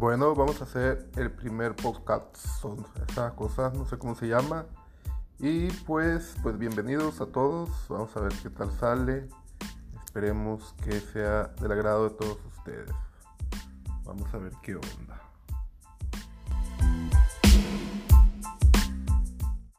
Bueno, vamos a hacer el primer podcast, son esa cosa, no sé cómo se llama. Y pues, pues bienvenidos a todos, vamos a ver qué tal sale. Esperemos que sea del agrado de todos ustedes. Vamos a ver qué onda.